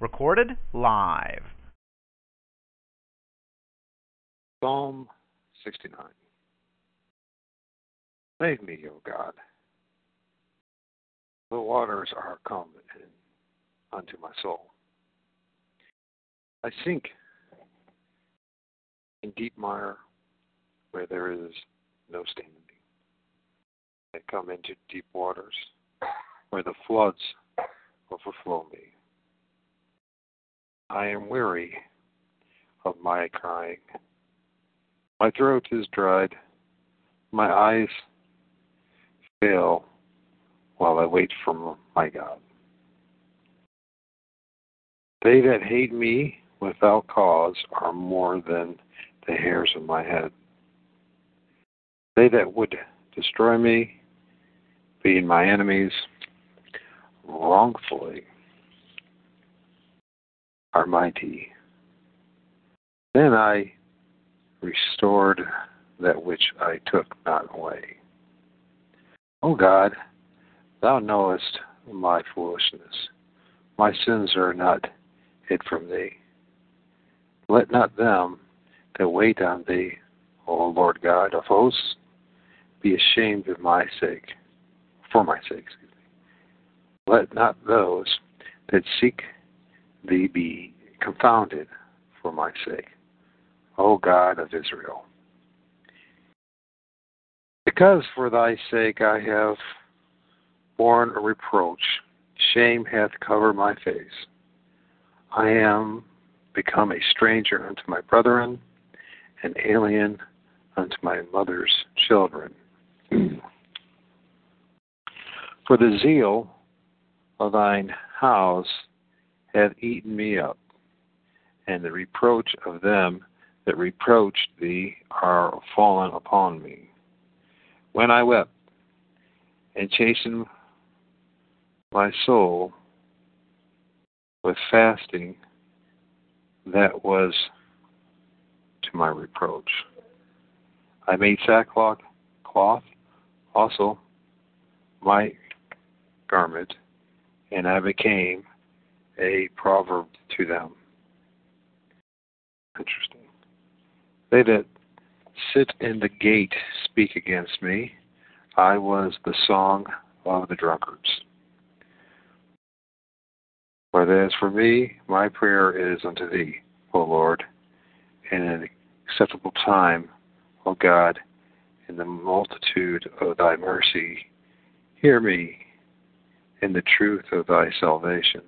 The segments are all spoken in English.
Recorded live. Psalm 69. Save me, O God. The waters are come unto my soul. I sink in deep mire where there is no standing. I come into deep waters where the floods overflow me. I am weary of my crying. My throat is dried. My eyes fail while I wait for my God. They that hate me without cause are more than the hairs of my head. They that would destroy me, being my enemies, wrongfully are mighty. Then I restored that which I took not away. O God, thou knowest my foolishness. My sins are not hid from thee. Let not them that wait on thee, O Lord God of hosts, be ashamed of my sake, for my sake. Let not those that seek thee be confounded for my sake, O God of Israel. Because for thy sake I have borne a reproach, shame hath covered my face. I am become a stranger unto my brethren, an alien unto my mother's children. for the zeal of thine house hath eaten me up, and the reproach of them that reproached thee are fallen upon me. When I wept and chastened my soul with fasting, that was to my reproach. I made sackcloth cloth also my garment, and I became a proverb to them. Interesting. They that sit in the gate speak against me. I was the song of the drunkards. But as for me, my prayer is unto thee, O Lord, in an acceptable time, O God, in the multitude of thy mercy. Hear me in the truth of thy salvation.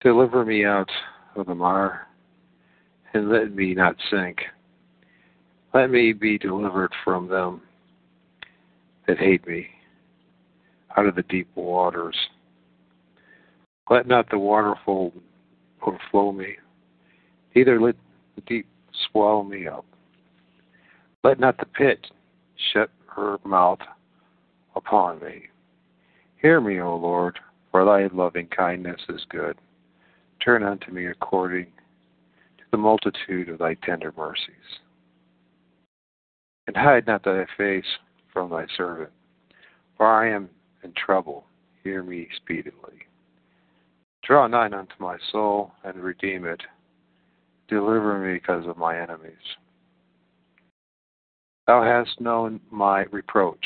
Deliver me out of the mire, and let me not sink. Let me be delivered from them that hate me, out of the deep waters. Let not the waterfall overflow me, neither let the deep swallow me up. Let not the pit shut her mouth upon me. Hear me, O Lord, for thy loving kindness is good. Turn unto me according to the multitude of thy tender mercies. And hide not thy face from thy servant, for I am in trouble. Hear me speedily. Draw nigh unto my soul and redeem it. Deliver me because of my enemies. Thou hast known my reproach,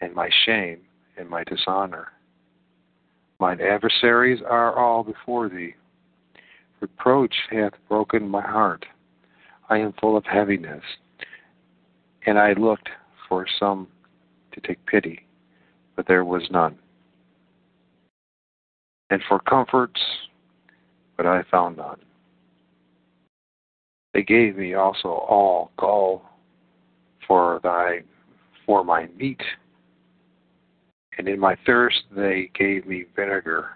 and my shame, and my dishonor. Mine adversaries are all before thee. Reproach hath broken my heart. I am full of heaviness. And I looked for some to take pity, but there was none. And for comforts, but I found none. They gave me also all gall for thy for my meat and in my thirst they gave me vinegar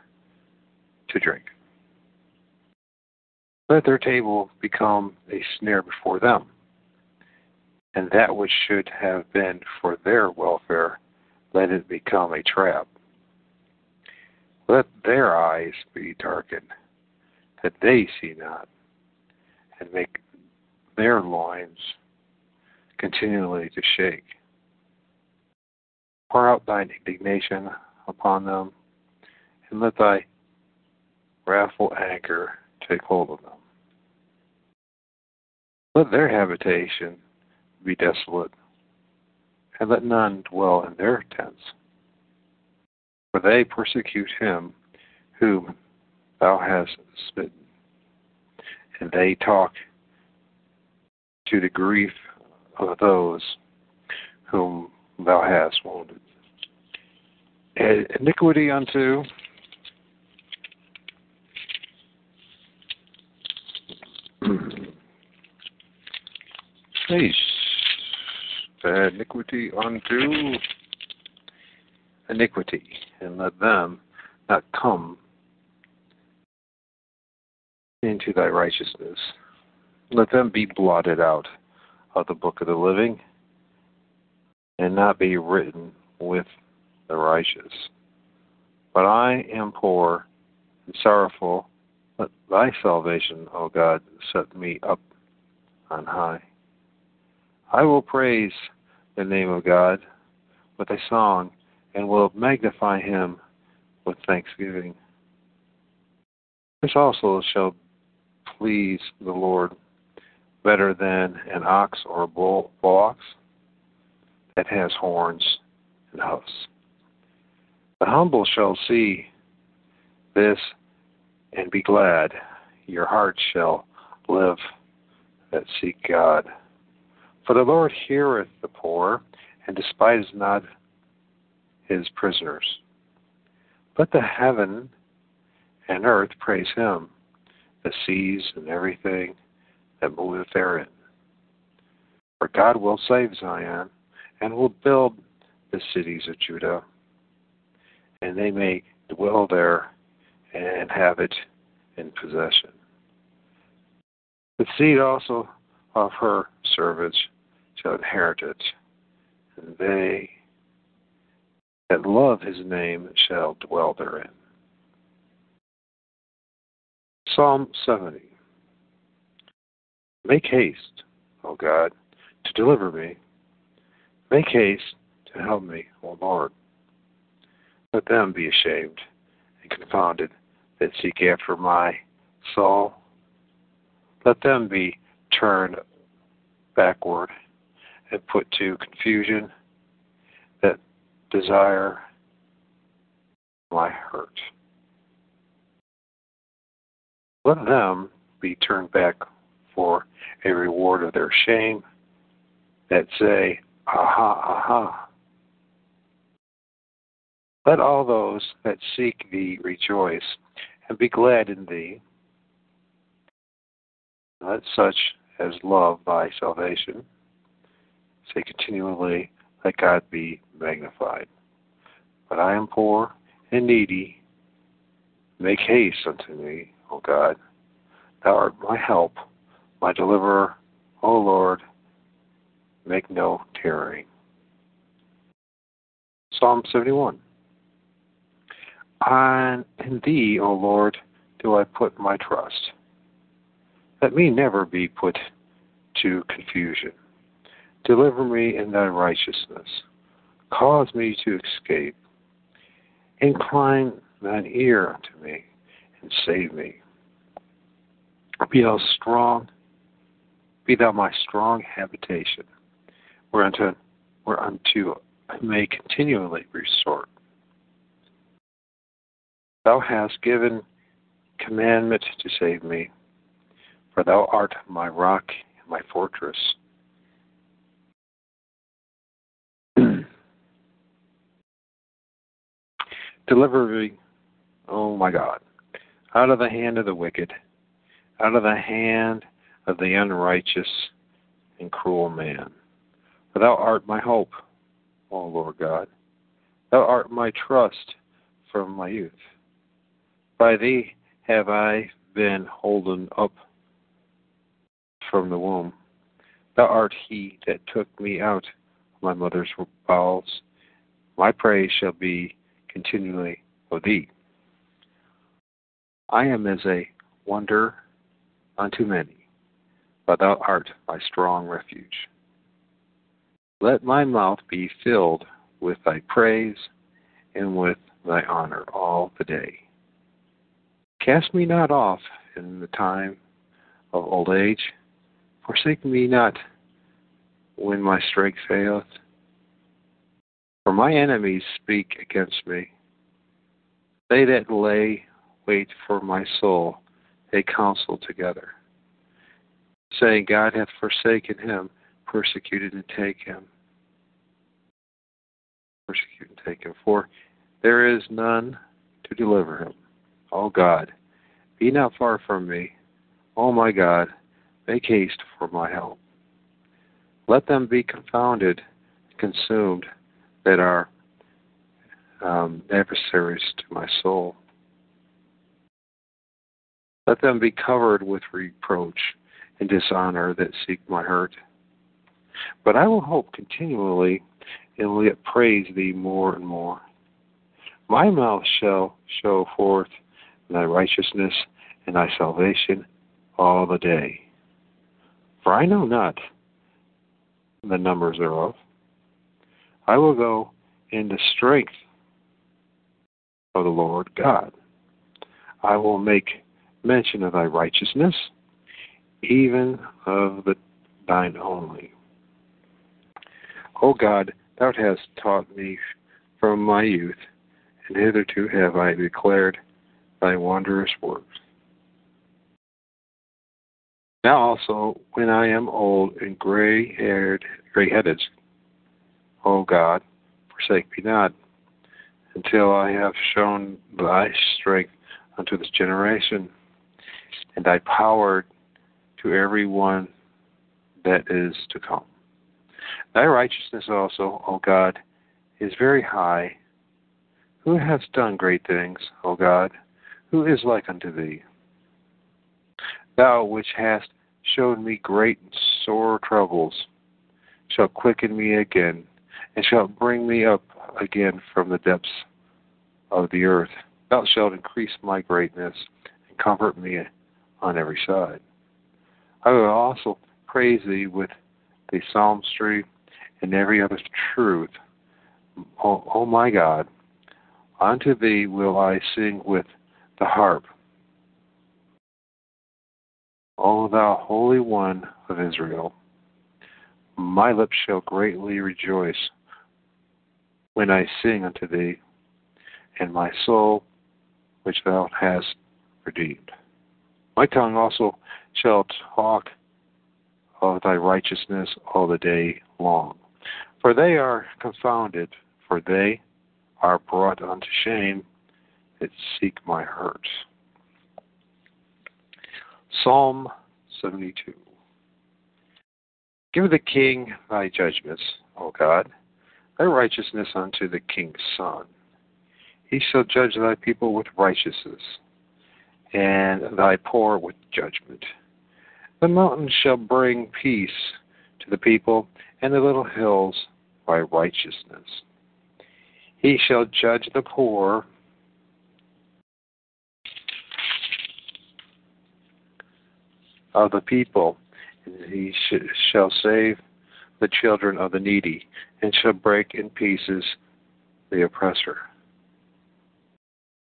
to drink. Let their table become a snare before them, and that which should have been for their welfare, let it become a trap. Let their eyes be darkened, that they see not, and make their loins continually to shake. Pour out thine indignation upon them, and let thy wrathful anger take hold of them. Let their habitation be desolate, and let none dwell in their tents. For they persecute him whom thou hast smitten, and they talk to the grief of those whom thou hast wounded. Eh, iniquity unto Peace. Eh, iniquity unto iniquity, and let them not come into thy righteousness. Let them be blotted out of the book of the living, and not be written with the righteous. But I am poor and sorrowful. Let thy salvation, O God, set me up on high. I will praise the name of God with a song and will magnify him with thanksgiving. This also shall please the Lord better than an ox or a bull, ox that has horns and hoofs. The humble shall see this and be glad. Your heart shall live that seek God. For the Lord heareth the poor, and despises not his prisoners. Let the heaven and earth praise him, the seas and everything that moveth therein. For God will save Zion, and will build the cities of Judah, and they may dwell there and have it in possession. The seed also of her servants shall inherit it, and they that love his name shall dwell therein. Psalm 70 Make haste, O God, to deliver me. Make haste to help me, O Lord. Let them be ashamed and confounded that seek after my soul. Let them be turned backward and put to confusion that desire my hurt. Let them be turned back for a reward of their shame that say, Aha, aha. Let all those that seek thee rejoice and be glad in thee. Let such as love thy salvation say continually, Let God be magnified. But I am poor and needy. Make haste unto me, O God. Thou art my help, my deliverer, O Lord. Make no tarrying. Psalm 71. On in thee, O Lord, do I put my trust. Let me never be put to confusion. Deliver me in thy righteousness. Cause me to escape. Incline thine ear unto me and save me. Be thou strong, be thou my strong habitation, whereunto, whereunto I may continually resort. Thou hast given commandment to save me, for thou art my rock and my fortress. Deliver me, oh my God, out of the hand of the wicked, out of the hand of the unrighteous and cruel man. Thou art my hope, O Lord God. Thou art my trust from my youth. By thee have I been holden up from the womb. Thou art he that took me out of my mother's bowels. My praise shall be continually of thee. I am as a wonder unto many, but thou art my strong refuge. Let my mouth be filled with thy praise and with thy honor all the day. Cast me not off in the time of old age. Forsake me not when my strength faileth. For my enemies speak against me. They that lay wait for my soul, they counsel together, saying, God hath forsaken him, persecuted and take him. Persecute and take him. For there is none to deliver him. O God, be not far from me. O my God, make haste for my help. Let them be confounded, consumed, that are um, adversaries to my soul. Let them be covered with reproach and dishonor that seek my hurt. But I will hope continually and will yet praise thee more and more. My mouth shall show forth thy righteousness and thy salvation all the day. For I know not the numbers thereof. I will go in the strength of the Lord God. I will make mention of thy righteousness, even of the thine only. O God, thou hast taught me from my youth, and hitherto have I declared thy wondrous works. Now also, when I am old and gray haired, gray headed, O God, forsake me not, until I have shown thy strength unto this generation, and thy power to every one that is to come. Thy righteousness also, O God, is very high. Who has done great things, O God? Who is like unto thee? Thou which hast showed me great and sore troubles, shalt quicken me again, and shalt bring me up again from the depths of the earth. Thou shalt increase my greatness and comfort me on every side. I will also praise thee with the psalmistry and every other truth. O, o my God, unto thee will I sing with the harp O thou Holy One of Israel, my lips shall greatly rejoice when I sing unto thee, and my soul which thou hast redeemed. My tongue also shall talk of thy righteousness all the day long. For they are confounded, for they are brought unto shame that seek my hurt. Psalm 72. Give the king thy judgments, O God, thy righteousness unto the king's son. He shall judge thy people with righteousness, and thy poor with judgment. The mountains shall bring peace to the people, and the little hills by righteousness. He shall judge the poor of the people, and he sh- shall save the children of the needy, and shall break in pieces the oppressor.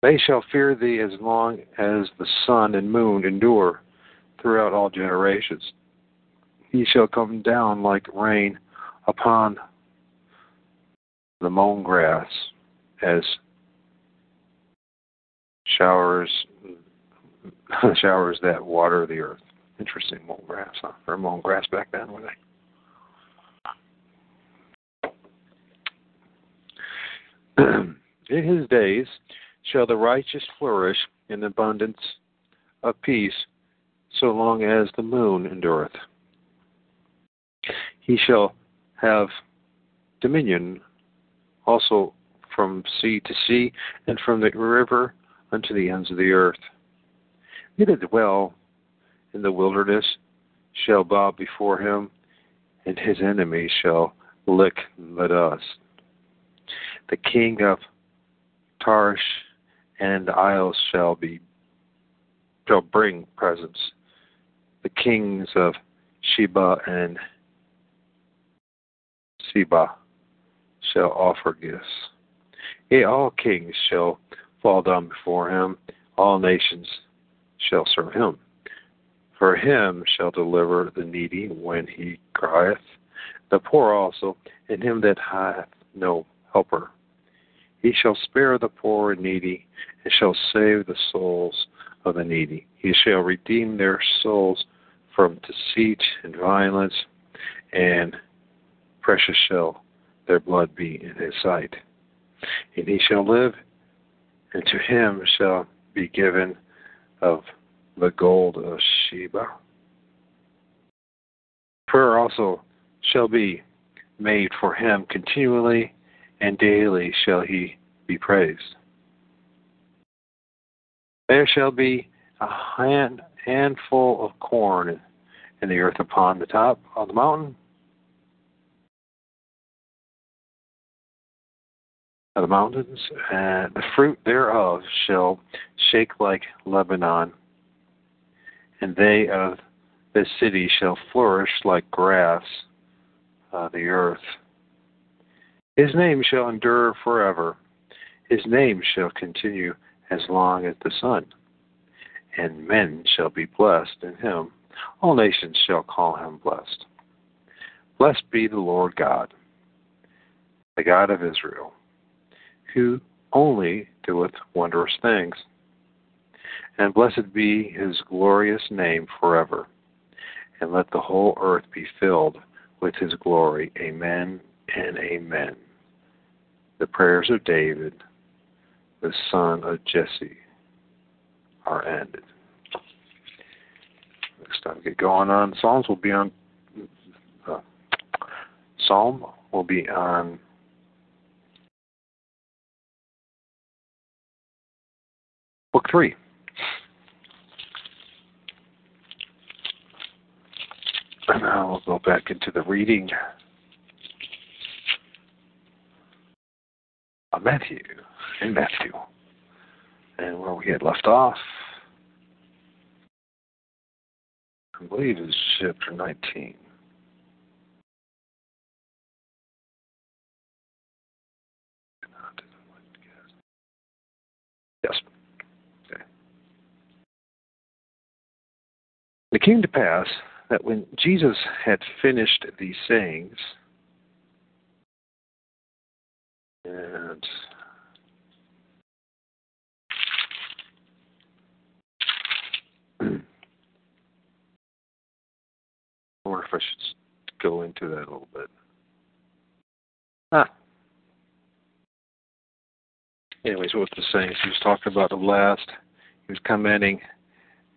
They shall fear thee as long as the sun and moon endure throughout all generations. He shall come down like rain upon the mown grass as showers showers that water the earth. Interesting mown grass, huh? Or mown grass back then, were they? in his days shall the righteous flourish in abundance of peace, so long as the moon endureth. He shall have dominion also from sea to sea, and from the river unto the ends of the earth. He that dwell in the wilderness shall bow before him, and his enemies shall lick the dust. The king of Tarshish and the isles shall be shall bring presents. The kings of Sheba and Seba shall offer gifts. Yea, all kings shall fall down before him, all nations shall serve him. For him shall deliver the needy when he crieth, the poor also, and him that hath no helper. He shall spare the poor and needy, and shall save the souls of the needy. He shall redeem their souls from deceit and violence, and precious shall their blood be in his sight. And he shall live, and to him shall be given of the gold of Sheba. Prayer also shall be made for him continually, and daily shall he be praised. There shall be a hand, handful of corn in the earth upon the top of the mountain. Of the mountains, and the fruit thereof shall shake like Lebanon, and they of this city shall flourish like grass uh, the earth. His name shall endure forever. His name shall continue as long as the sun. And men shall be blessed in him. All nations shall call him blessed. Blessed be the Lord God, the God of Israel, who only doeth wondrous things. And blessed be his glorious name forever. And let the whole earth be filled with his glory. Amen and amen. The prayers of David, the son of Jesse, are ended. Next time we get going on Psalms, will be on uh, Psalm will be on book three. And now we'll go back into the reading of Matthew, in Matthew, and where we had left off. I believe is chapter 19. It came to pass that when Jesus had finished these sayings, and or if I should go into that a little bit. Ah. Anyways, what was the saying? He was talking about the last. He was commenting,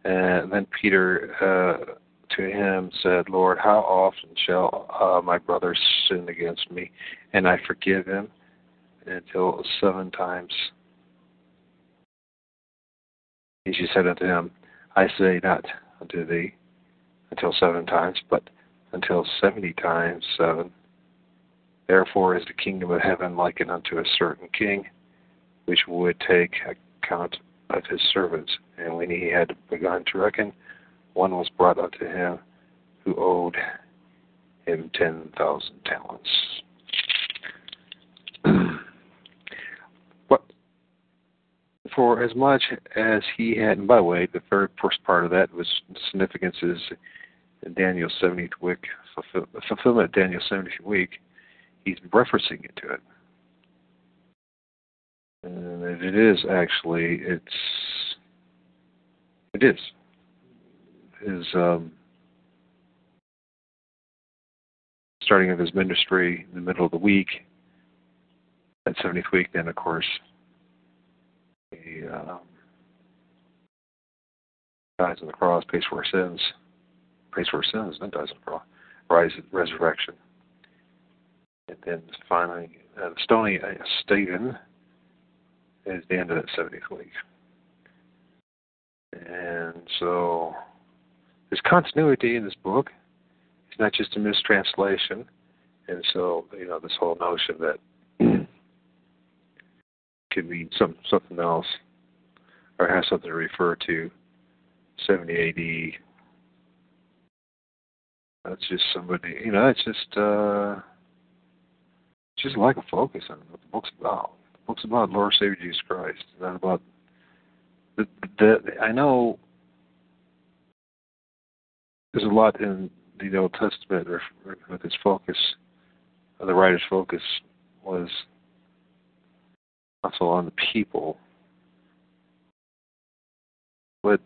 and then Peter uh, to him said, Lord, how often shall uh, my brother sin against me, and I forgive him? Until seven times. And she said unto him, I say not unto thee until seven times, but until seventy times seven. Therefore is the kingdom of heaven likened unto a certain king, which would take account of his servants. And when he had begun to reckon, one was brought unto him who owed him ten thousand talents. but for as much as he had, and by the way, the very first part of that was significance is in Daniel's 70th week, fulfill, fulfillment of Daniel's 70th week, he's referencing it to it. It is actually, it's, it is. His um, starting of his ministry in the middle of the week, that 70th week, then of course he um, dies on the cross, pays for our sins, pays for our sins, then dies on the cross, rise, resurrection, and then finally uh, uh, Stephen is the end of that 70th week. And so there's continuity in this book. It's not just a mistranslation. And so, you know, this whole notion that could mean some something else or has something to refer to 70 AD. That's just somebody, you know, it's just uh just like a focus on what the book's about. Book's about Lord Savior Jesus Christ. Not about the, the, I know there's a lot in the Old Testament with its focus, uh, the writer's focus was also on the people. But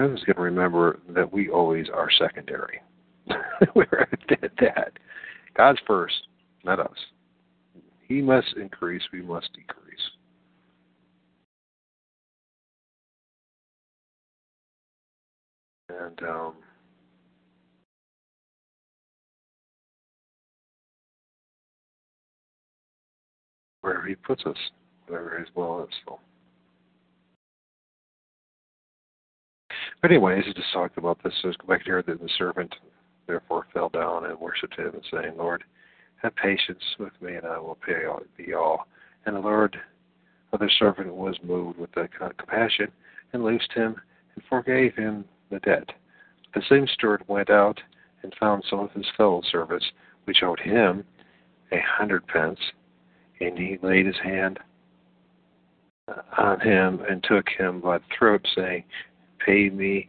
always got to remember that we always are secondary. We're at that. God's first, not us. He must increase, we must decrease. And um, wherever he puts us, whatever his will is. So. But anyways, he just talked about this. So Let's go back here that the servant therefore fell down and worshipped him, and saying, Lord, have patience with me, and I will pay thee all. And the Lord of the servant was moved with compassion, and loosed him, and forgave him the debt. The same steward went out and found some of his fellow servants, which owed him a hundred pence, and he laid his hand on him and took him by the throat, saying, Pay me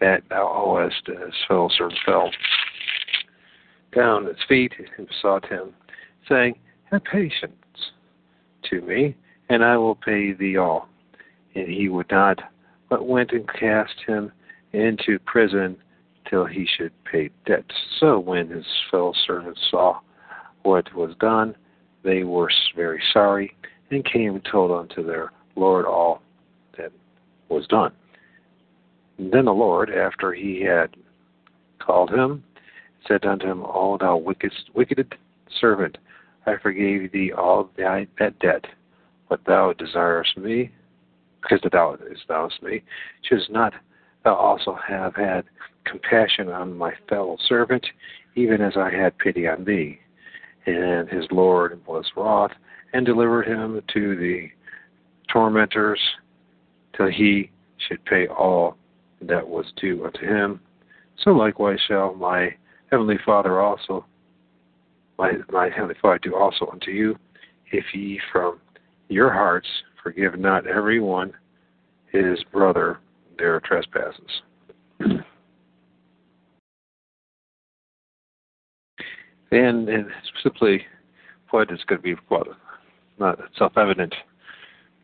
that thou owest. And his fellow servant fell down at his feet and besought him, saying, Have patience to me, and I will pay thee all. And he would not, but went and cast him into prison till he should pay debts. So when his fellow servants saw what was done, they were very sorry and came and told unto their Lord all that was done. And then the Lord, after he had called him, said unto him, O thou wicked, wicked servant, I forgave thee all thy, that debt. What thou desirest me, because thou desirest me, shouldst not thou also have had compassion on my fellow servant, even as I had pity on thee. And his Lord was wroth, and delivered him to the tormentors till he should pay all that was due unto him. So likewise shall my heavenly Father also, my, my heavenly Father do also unto you, if ye from your hearts forgive not every one his brother their trespasses. and, and simply put, it's going to be well, not self-evident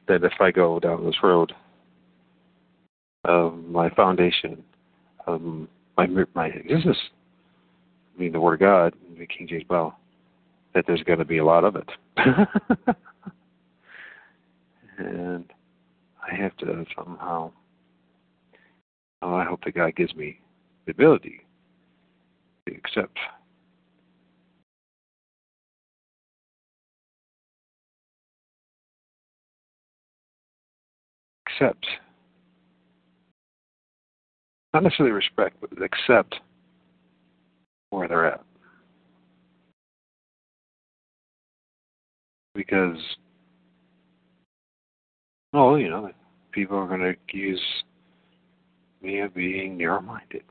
that if I go down this road, um, my foundation, um, my my existence, mean the Word of God, the King James Bible, that there's going to be a lot of it, and I have to somehow Oh, I hope that God gives me the ability to accept. Accept. Not necessarily respect, but accept where they're at. Because, oh, you know, people are going to use me of being narrow minded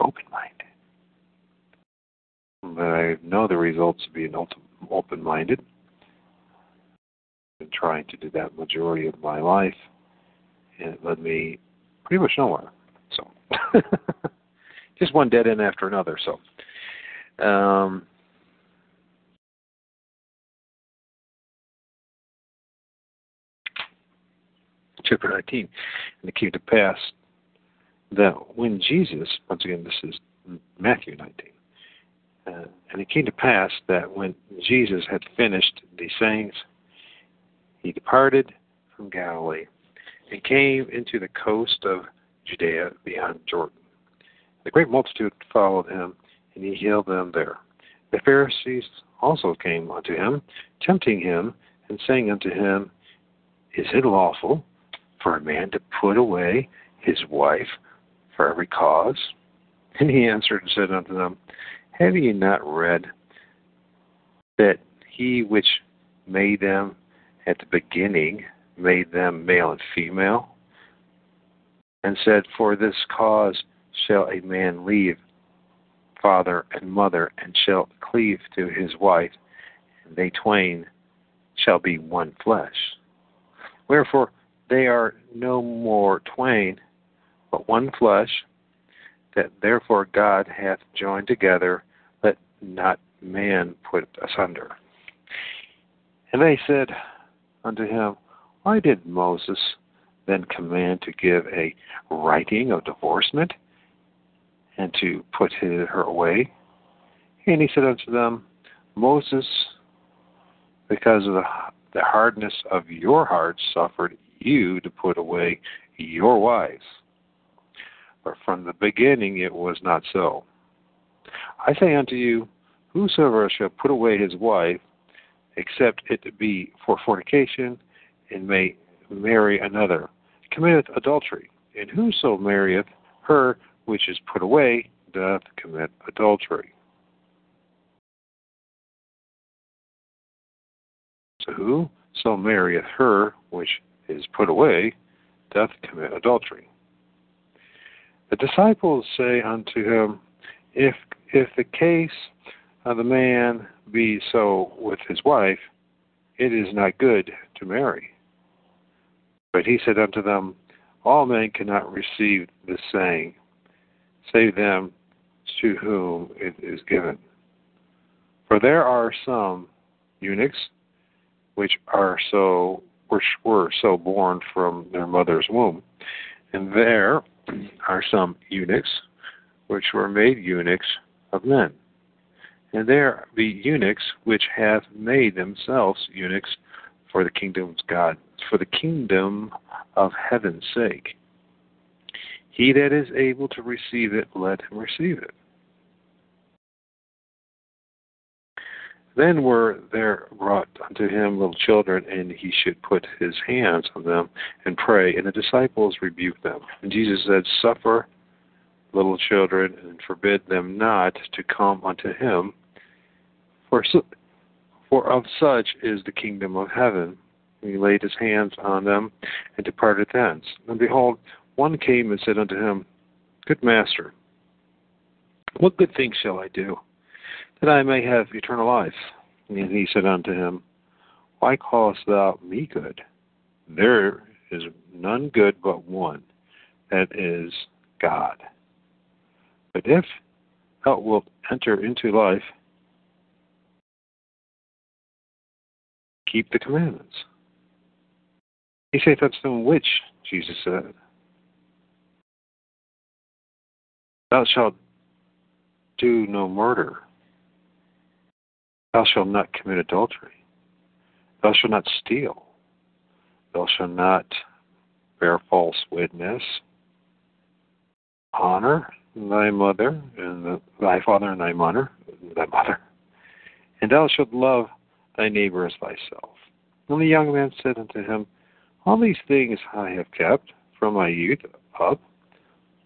open minded. But I know the results of being open minded. Been trying to do that majority of my life, and it led me pretty much nowhere. So, just one dead end after another. So, um, chapter 19. And it came to pass that when Jesus, once again, this is Matthew 19, uh, and it came to pass that when Jesus had finished these sayings, he departed from Galilee and came into the coast of Judea beyond Jordan. The great multitude followed him, and he healed them there. The Pharisees also came unto him, tempting him, and saying unto him, Is it lawful for a man to put away his wife for every cause? And he answered and said unto them, Have ye not read that he which made them at the beginning made them male and female? And said, For this cause shall a man leave father and mother, and shall cleave to his wife, and they twain shall be one flesh. Wherefore, they are no more twain, but one flesh. that therefore God hath joined together, let not man put asunder. And they said unto him, Why did Moses then command to give a writing of divorcement and to put her away? And he said unto them, Moses, because of the, hardness of your hearts, suffered you to put away your wives. But from the beginning it was not so. I say unto you, whosoever shall put away his wife, except it be for fornication, and may marry another, committeth adultery. And whoso marrieth her which is put away doth commit adultery. So who so marrieth her which is put away doth commit adultery. The disciples say unto him, If if the case of the man be so with his wife, it is not good to marry. But he said unto them, All men cannot receive this saying, save them to whom it is given. For there are some eunuchs which are so which were so born from their mother's womb, and there are some eunuchs which were made eunuchs of men. And there be eunuchs which have made themselves eunuchs for the kingdom's God, for the kingdom of heaven's sake. He that is able to receive it, let him receive it. Then were there brought unto him little children, and he should put his hands on them and pray. And the disciples rebuked them. And Jesus said, Suffer little children, and forbid them not to come unto him, for, for of such is the kingdom of heaven. And he laid his hands on them and departed thence. And behold, one came and said unto him, Good master, what good thing shall I do? that I may have eternal life. And he said unto him, Why callest thou me good? There is none good but one, that is God. But if thou wilt enter into life, keep the commandments. He saith unto them, Which? Jesus said, Thou shalt do no murder. Thou shalt not commit adultery. Thou shalt not steal. Thou shalt not bear false witness. Honor thy mother and the, thy father and thy mother, thy mother, and thou shalt love thy neighbor as thyself. And the young man said unto him, All these things I have kept from my youth up.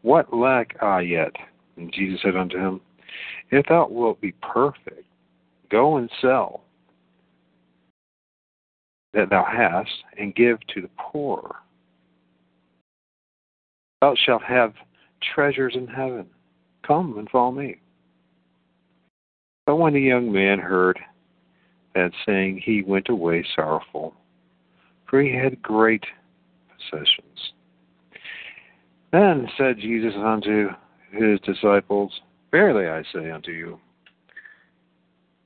What lack I yet? And Jesus said unto him, If thou wilt be perfect, Go and sell that thou hast, and give to the poor. Thou shalt have treasures in heaven. Come and follow me. But when the young man heard that saying, he went away sorrowful, for he had great possessions. Then said Jesus unto his disciples, Verily I say unto you,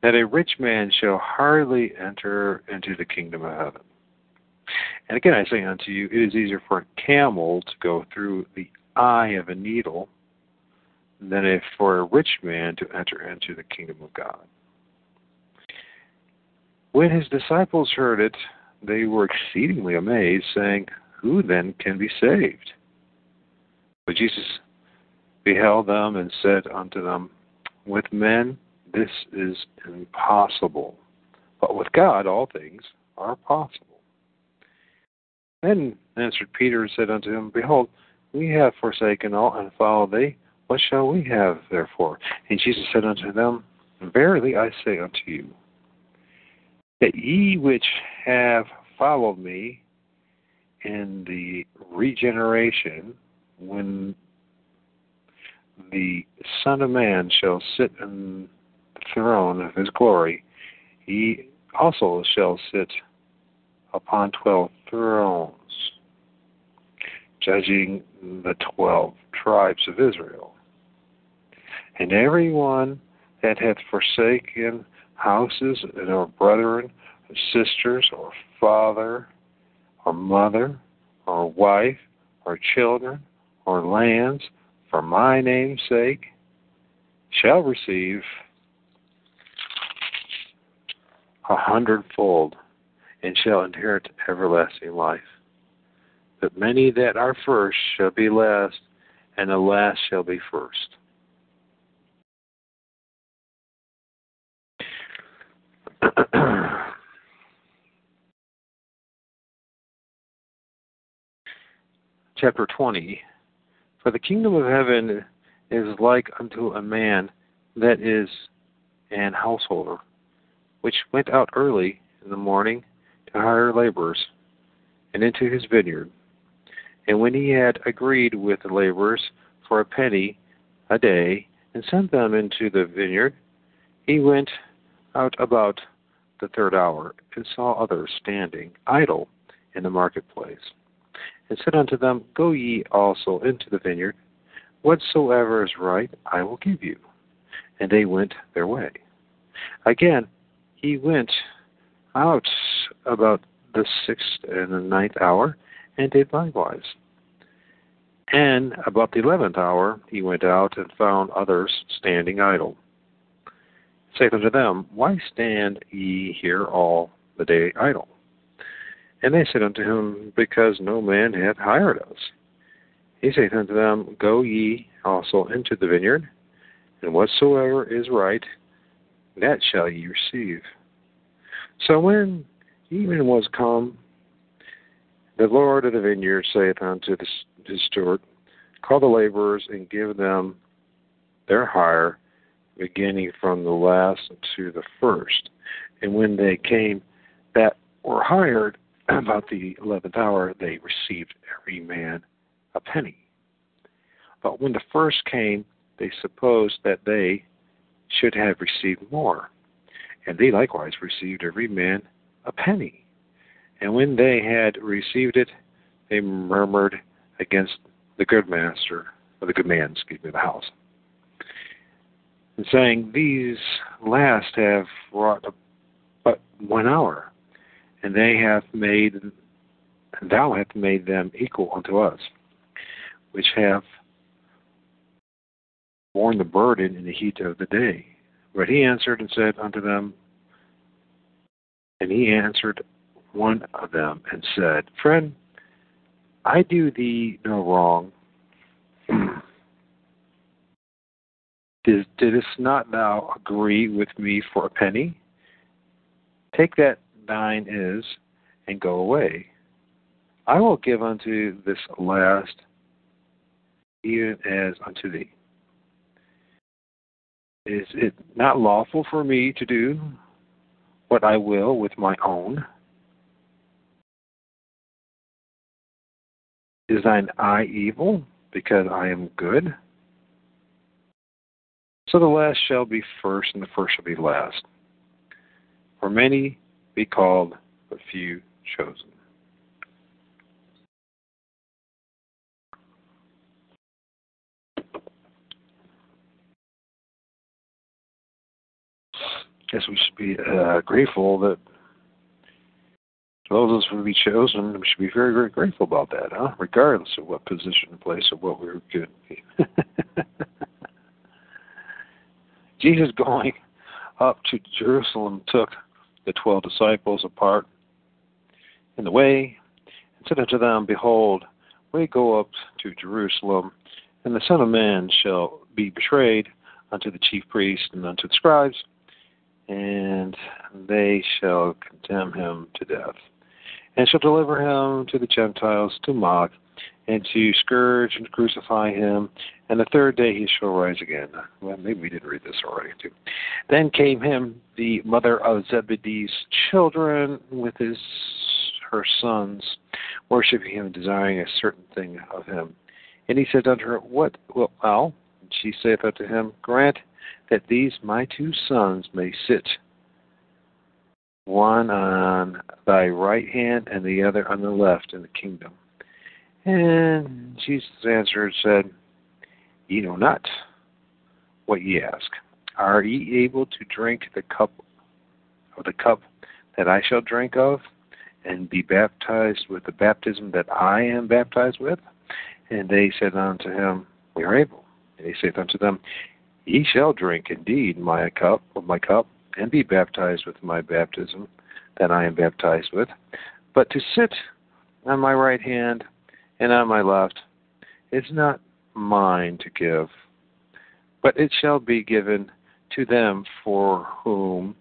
that a rich man shall hardly enter into the kingdom of heaven. And again, I say unto you, it is easier for a camel to go through the eye of a needle than for a rich man to enter into the kingdom of God. When his disciples heard it, they were exceedingly amazed, saying, Who then can be saved? But Jesus beheld them and said unto them, With men this is impossible. But with God, all things are possible. Then answered Peter and said unto him, Behold, we have forsaken all and followed thee. What shall we have therefore? And Jesus said unto them, Verily I say unto you, that ye which have followed me in the regeneration, when the Son of Man shall sit in the throne of his glory, he also shall sit upon twelve thrones, judging the twelve tribes of Israel. And every one that hath forsaken houses, or brethren, or sisters, or father, or mother, or wife, or children, or lands, for my name's sake, shall receive a hundredfold, and shall inherit everlasting life. But many that are first shall be last, and the last shall be first. Chapter 20 For the kingdom of heaven is like unto a man that is an householder, which went out early in the morning to hire laborers, and into his vineyard. And when he had agreed with the laborers for a penny a day, and sent them into the vineyard, he went out about the third hour, and saw others standing idle in the marketplace, and said unto them, Go ye also into the vineyard, whatsoever is right, I will give you. And they went their way. Again, he went out about the sixth and the ninth hour, and did likewise. And about the eleventh hour he went out and found others standing idle saith unto them, Why stand ye here all the day idle? And they said unto him, Because no man hath hired us. He saith unto them, Go ye also into the vineyard, and whatsoever is right, that shall ye receive. So when even was come, the Lord of the vineyard saith unto his steward, Call the laborers and give them their hire beginning from the last to the first. And when they came that were hired about the eleventh hour, they received every man a penny. But when the first came, they supposed that they should have received more. And they likewise received every man a penny. And when they had received it, they murmured against the good master, or the good man, excuse me, the house and saying, These last have wrought but one hour, and they have made, and thou hast made them equal unto us, which have borne the burden in the heat of the day. But he answered and said unto them, and he answered one of them and said, Friend, I do thee no wrong. Did, didst not thou agree with me for a penny? Take that thine is, and go away. I will give unto this last even as unto thee. Is it not lawful for me to do what I will with my own? Is thine eye evil because I am good? So the last shall be first, and the first shall be last. For many be called, but few chosen. I Guess we should be uh, grateful that those of us who be chosen, we should be very, very grateful about that, huh? Regardless of what position, place, or what we were given. Jesus going up to Jerusalem took the twelve disciples apart in the way and said unto them, Behold, we go up to Jerusalem, and the Son of Man shall be betrayed unto the chief priests and unto the scribes, and they shall condemn him to death, and shall deliver him to the Gentiles to mock, and to scourge and crucify him, and the third day he shall rise again. Well, maybe we didn't read this already too. Then came him the mother of Zebedee's children with his her sons, worshiping him, desiring a certain thing of him. And he said unto her, What wilt thou? And she saith unto him, Grant that these my two sons may sit one on thy right hand and the other on the left in the kingdom. And Jesus answered and said, Ye know not what ye ask. Are ye able to drink the cup of the cup that I shall drink of, and be baptized with the baptism that I am baptized with? And they said unto him, We are able. And he saith unto them, Ye shall drink indeed my cup of my cup, and be baptized with my baptism that I am baptized with. But to sit on my right hand and on my left is not mine to give, but it shall be given to them for whom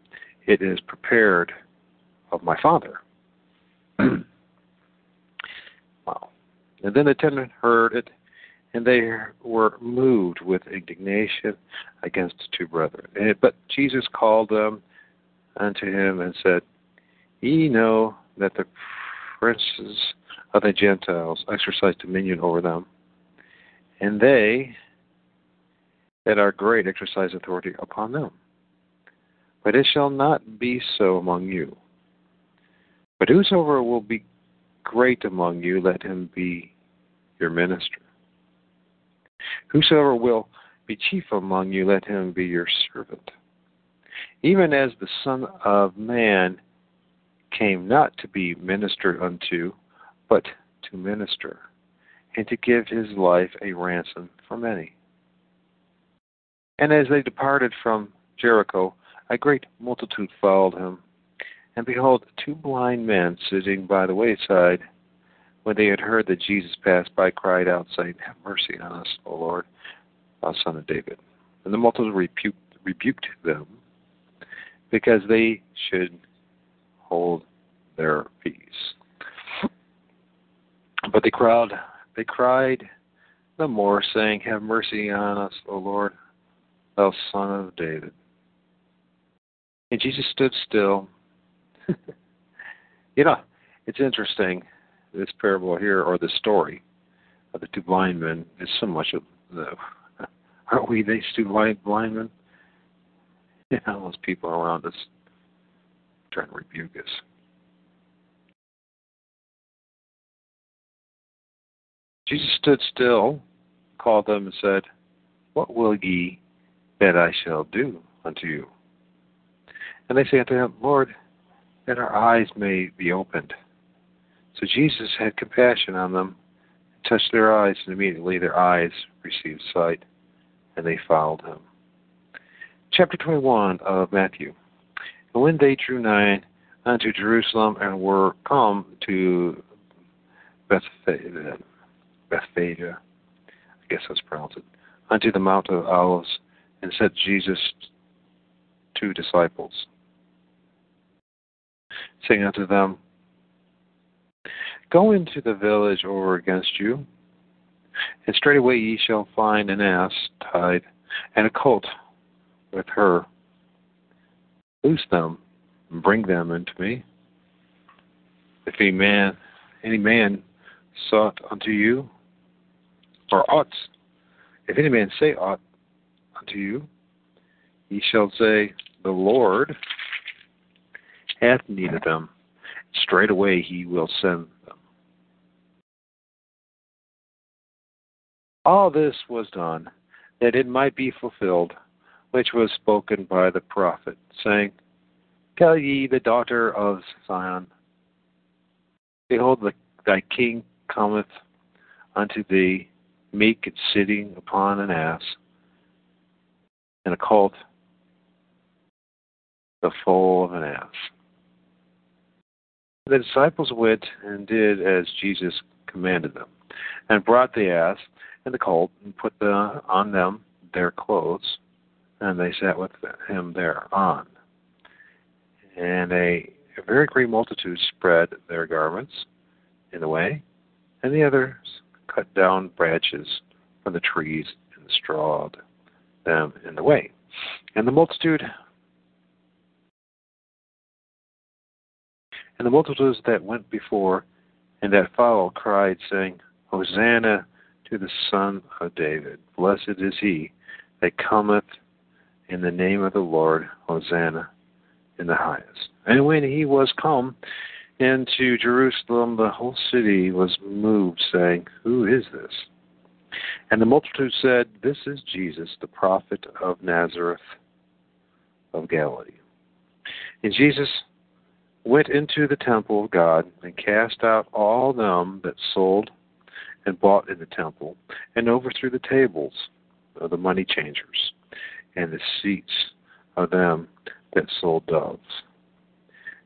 it is prepared of my Father. wow. And then the attendant heard it, and they were moved with indignation against the two brethren. But Jesus called them unto him and said, Ye know that the princes of the Gentiles exercise dominion over them, and they that are great exercise authority upon them. But it shall not be so among you. But whosoever will be great among you, let him be your minister. Whosoever will be chief among you, let him be your servant. Even as the Son of Man came not to be ministered unto, but to minister, and to give his life a ransom for many. And as they departed from Jericho, a great multitude followed him. And behold, two blind men sitting by the wayside, when they had heard that Jesus passed by, cried out, saying, Have mercy on us, O Lord, thou son of David. And the multitude rebuked, rebuked them, because they should hold their peace. But the crowd, they cried the more, saying, Have mercy on us, O Lord, thou son of David. And Jesus stood still. you know, it's interesting, this parable here, or the story of the two blind men, is so much of the. Aren't we these two blind, blind men? Know, those people around us trying to rebuke us. Jesus stood still, called them, and said, What will ye that I shall do unto you? And they say unto him, Lord, that our eyes may be opened. So Jesus had compassion on them, touched their eyes, and immediately their eyes received sight, and they followed him. Chapter 21 of Matthew. And when they drew nigh unto Jerusalem and were come to Bethphage, Bethphage, I guess that's pronounced it, unto the Mount of Olives, and said Jesus two disciples, saying unto them, Go into the village over against you, and straightway ye shall find an ass tied, and a colt with her. Loose them, and bring them unto me. If any man, any man sought unto you, or ought, if any man say aught unto you, ye shall say, The Lord hath need of them. Straightway he will send them. All this was done, that it might be fulfilled, which was spoken by the prophet, saying, Tell ye the daughter of Zion, Behold, the, thy king cometh unto thee, meek and sitting upon an ass, and a colt, the foal of an ass. The disciples went and did as Jesus commanded them, and brought the ass and the colt, and put the, on them their clothes, and they sat with him thereon. And a, a very great multitude spread their garments in the way, and the others cut down branches from the trees and strawed them in the way. And the multitude and the multitudes that went before and that followed cried, saying, Hosanna to the Son of David. Blessed is he that cometh in the name of the Lord. Hosanna in the highest. And when he was come into Jerusalem, the whole city was moved, saying, Who is this? And the multitude said, This is Jesus, the prophet of Nazareth of Galilee. And Jesus went into the temple of God and cast out all them that sold and bought in the temple, and overthrew the tables of the money changers and the seats of them that sold doves.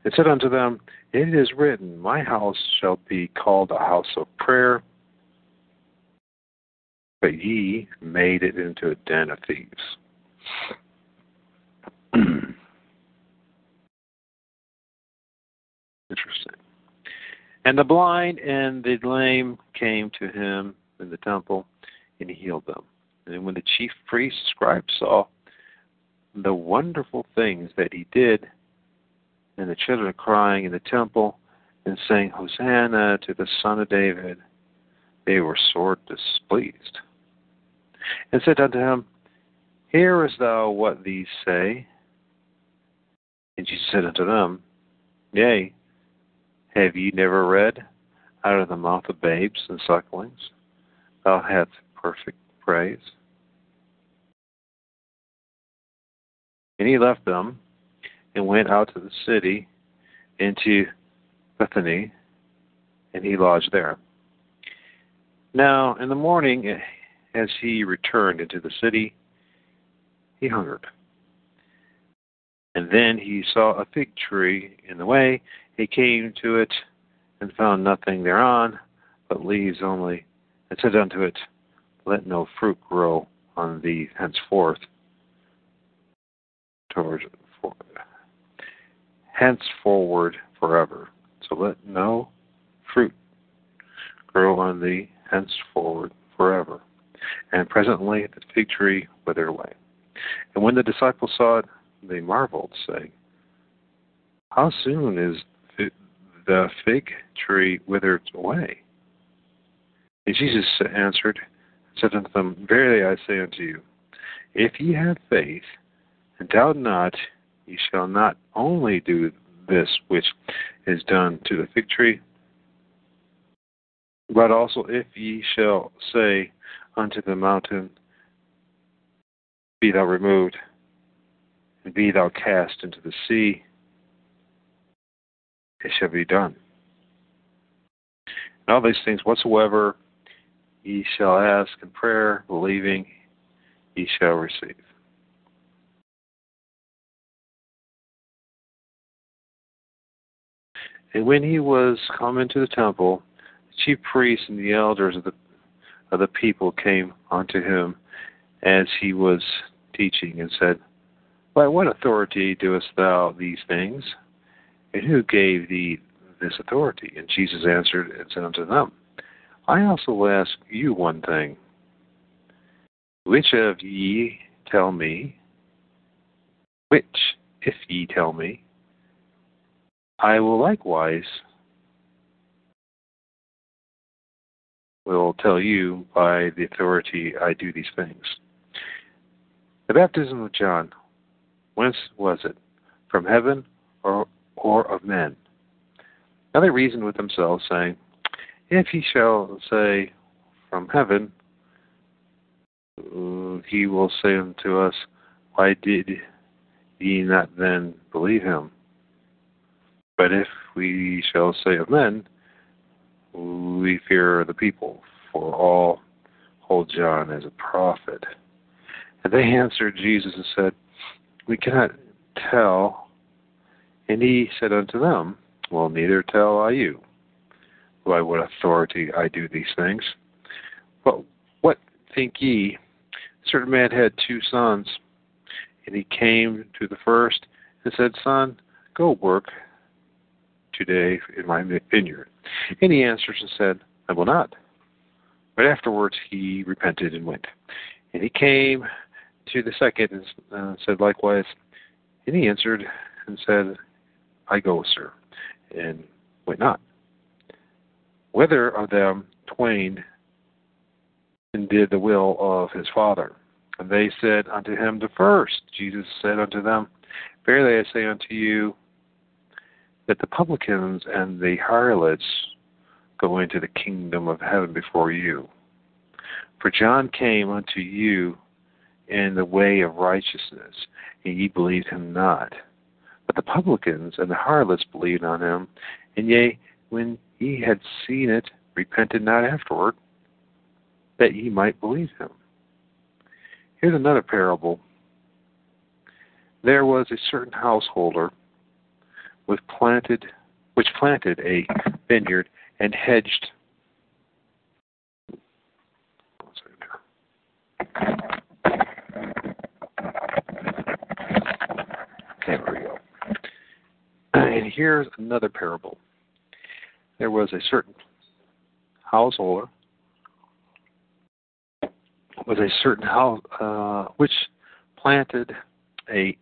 And said unto them, It is written, My house shall be called a house of prayer, but ye made it into a den of thieves. Interesting. And the blind and the lame came to him in the temple, and he healed them. And when the chief priests, scribes saw the wonderful things that he did, and the children crying in the temple and saying, Hosanna to the Son of David, they were sore displeased. And said unto him, Hearest thou what these say? And Jesus said unto them, Yea, have ye never read, Out of the mouth of babes and sucklings, thou hast perfect praise? And he left them and went out to the city into Bethany, and he lodged there. Now, in the morning, as he returned into the city, he hungered. And then he saw a fig tree in the way. He came to it and found nothing thereon, but leaves only, and said unto it, Let no fruit grow on thee henceforth. Towards, for, henceforward forever. So let no fruit grow on thee henceforward forever. And presently the fig tree withered away. And when the disciples saw it, they marveled, saying, How soon is the fig tree withered away? And Jesus answered, said unto them, Verily I say unto you, if ye have faith, and doubt not, ye shall not only do this which is done to the fig tree, but also if ye shall say unto the mountain, Be thou removed, and be thou cast into the sea, it shall be done. And all these things whatsoever ye shall ask in prayer, believing, ye shall receive. And when he was come into the temple, the chief priests and the elders of the of the people came unto him as he was teaching, and said, by what authority doest thou these things? And who gave thee this authority? And Jesus answered and said unto them, I also will ask you one thing. Which of ye tell me, which, if ye tell me, I will likewise will tell you by the authority I do these things. The baptism of John, Whence was it? From heaven or, or of men? Now they reasoned with themselves, saying, If he shall say, From heaven, uh, he will say unto us, Why did ye not then believe him? But if we shall say of men, we fear the people, for all hold John as a prophet. And they answered Jesus and said, we cannot tell. And he said unto them, Well, neither tell I you by what authority I do these things. But what think ye? A certain man had two sons, and he came to the first and said, Son, go work today in my vineyard. And he answers and said, I will not. But afterwards he repented and went. And he came to the second and uh, said likewise. And he answered and said, I go, sir, and went not. Whether of them twain did the will of his father? And they said unto him, The first. Jesus said unto them, Verily I say unto you, that the publicans and the harlots go into the kingdom of heaven before you. For John came unto you in the way of righteousness, and ye believed him not. But the publicans and the harlots believed on him, and yea, when ye had seen it, repented not afterward, that ye might believe him. Here's another parable. There was a certain householder with planted which planted a vineyard and hedged there we go. And here's another parable. There was a certain householder was a certain house uh, which planted a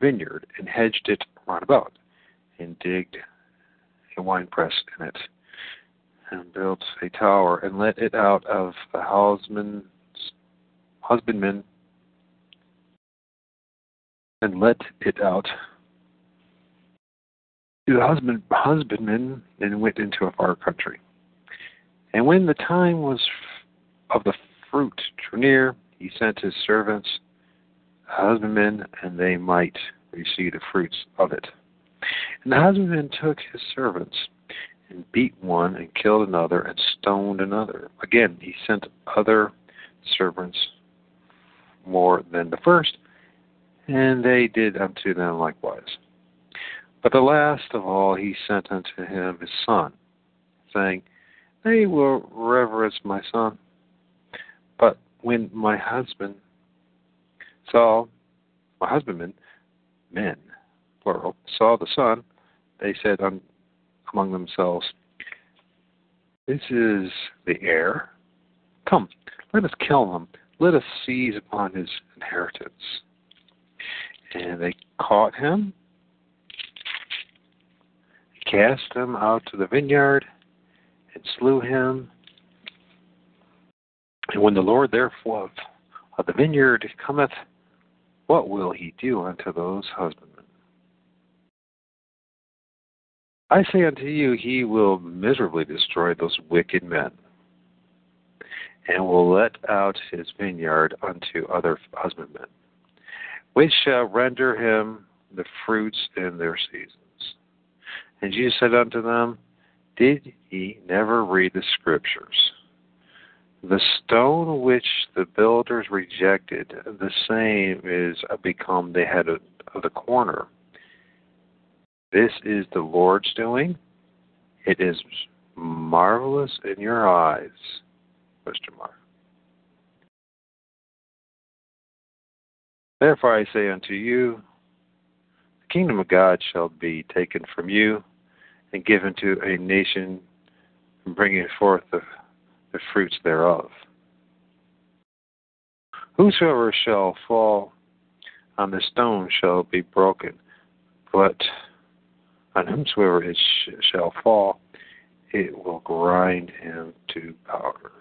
vineyard and hedged it round about, and digged a winepress in it, and built a tower, and let it out of the husbandman, and let it out to the husband husbandman, and went into a far country. And when the time was of the fruit drew near, he sent his servants, husbandmen, and they might receive the fruits of it. And the husbandman took his servants and beat one and killed another and stoned another. Again, he sent other servants more than the first, and they did unto them likewise. But the last of all he sent unto him his son, saying, They will reverence my son. But when my husband saw, my husbandmen, men, plural, saw the son, they said among themselves, This is the heir. Come, let us kill him. Let us seize upon his inheritance. And they caught him, cast him out to the vineyard, and slew him. And when the Lord therefore of the vineyard cometh, what will he do unto those husbandmen? I say unto you, he will miserably destroy those wicked men, and will let out his vineyard unto other husbandmen, which shall render him the fruits in their seasons. And Jesus said unto them, Did ye never read the scriptures? The stone which the builders rejected, the same is become the head of, the corner. This is the Lord's doing. It is marvelous in your eyes. Question mark. Therefore I say unto you, the kingdom of God shall be taken from you and given to a nation, bringing forth the the fruits thereof. Whosoever shall fall on the stone shall be broken, but on whomsoever it sh- shall fall, it will grind him to powder.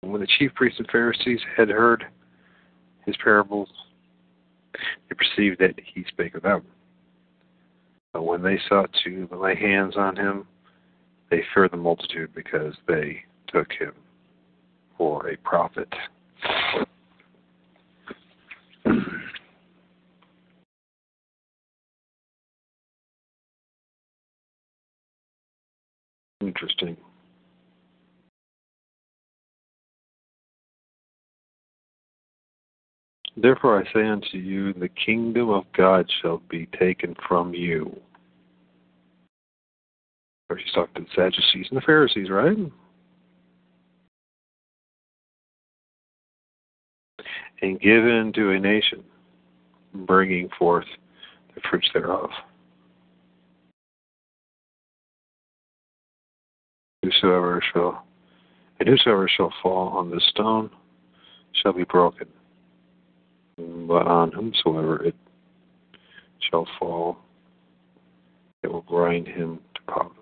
When the chief priests and Pharisees had heard his parables, they perceived that he spake of them. But when they sought to lay hands on him, they feared the multitude because they took him for a prophet. Interesting. Therefore I say unto you, the kingdom of God shall be taken from you. Or he's talking to the Sadducees and the Pharisees, right? And given to a nation, bringing forth the fruits thereof. Whosoever shall, and whosoever shall fall on the stone shall be broken but on whomsoever it shall fall, it will grind him to powder.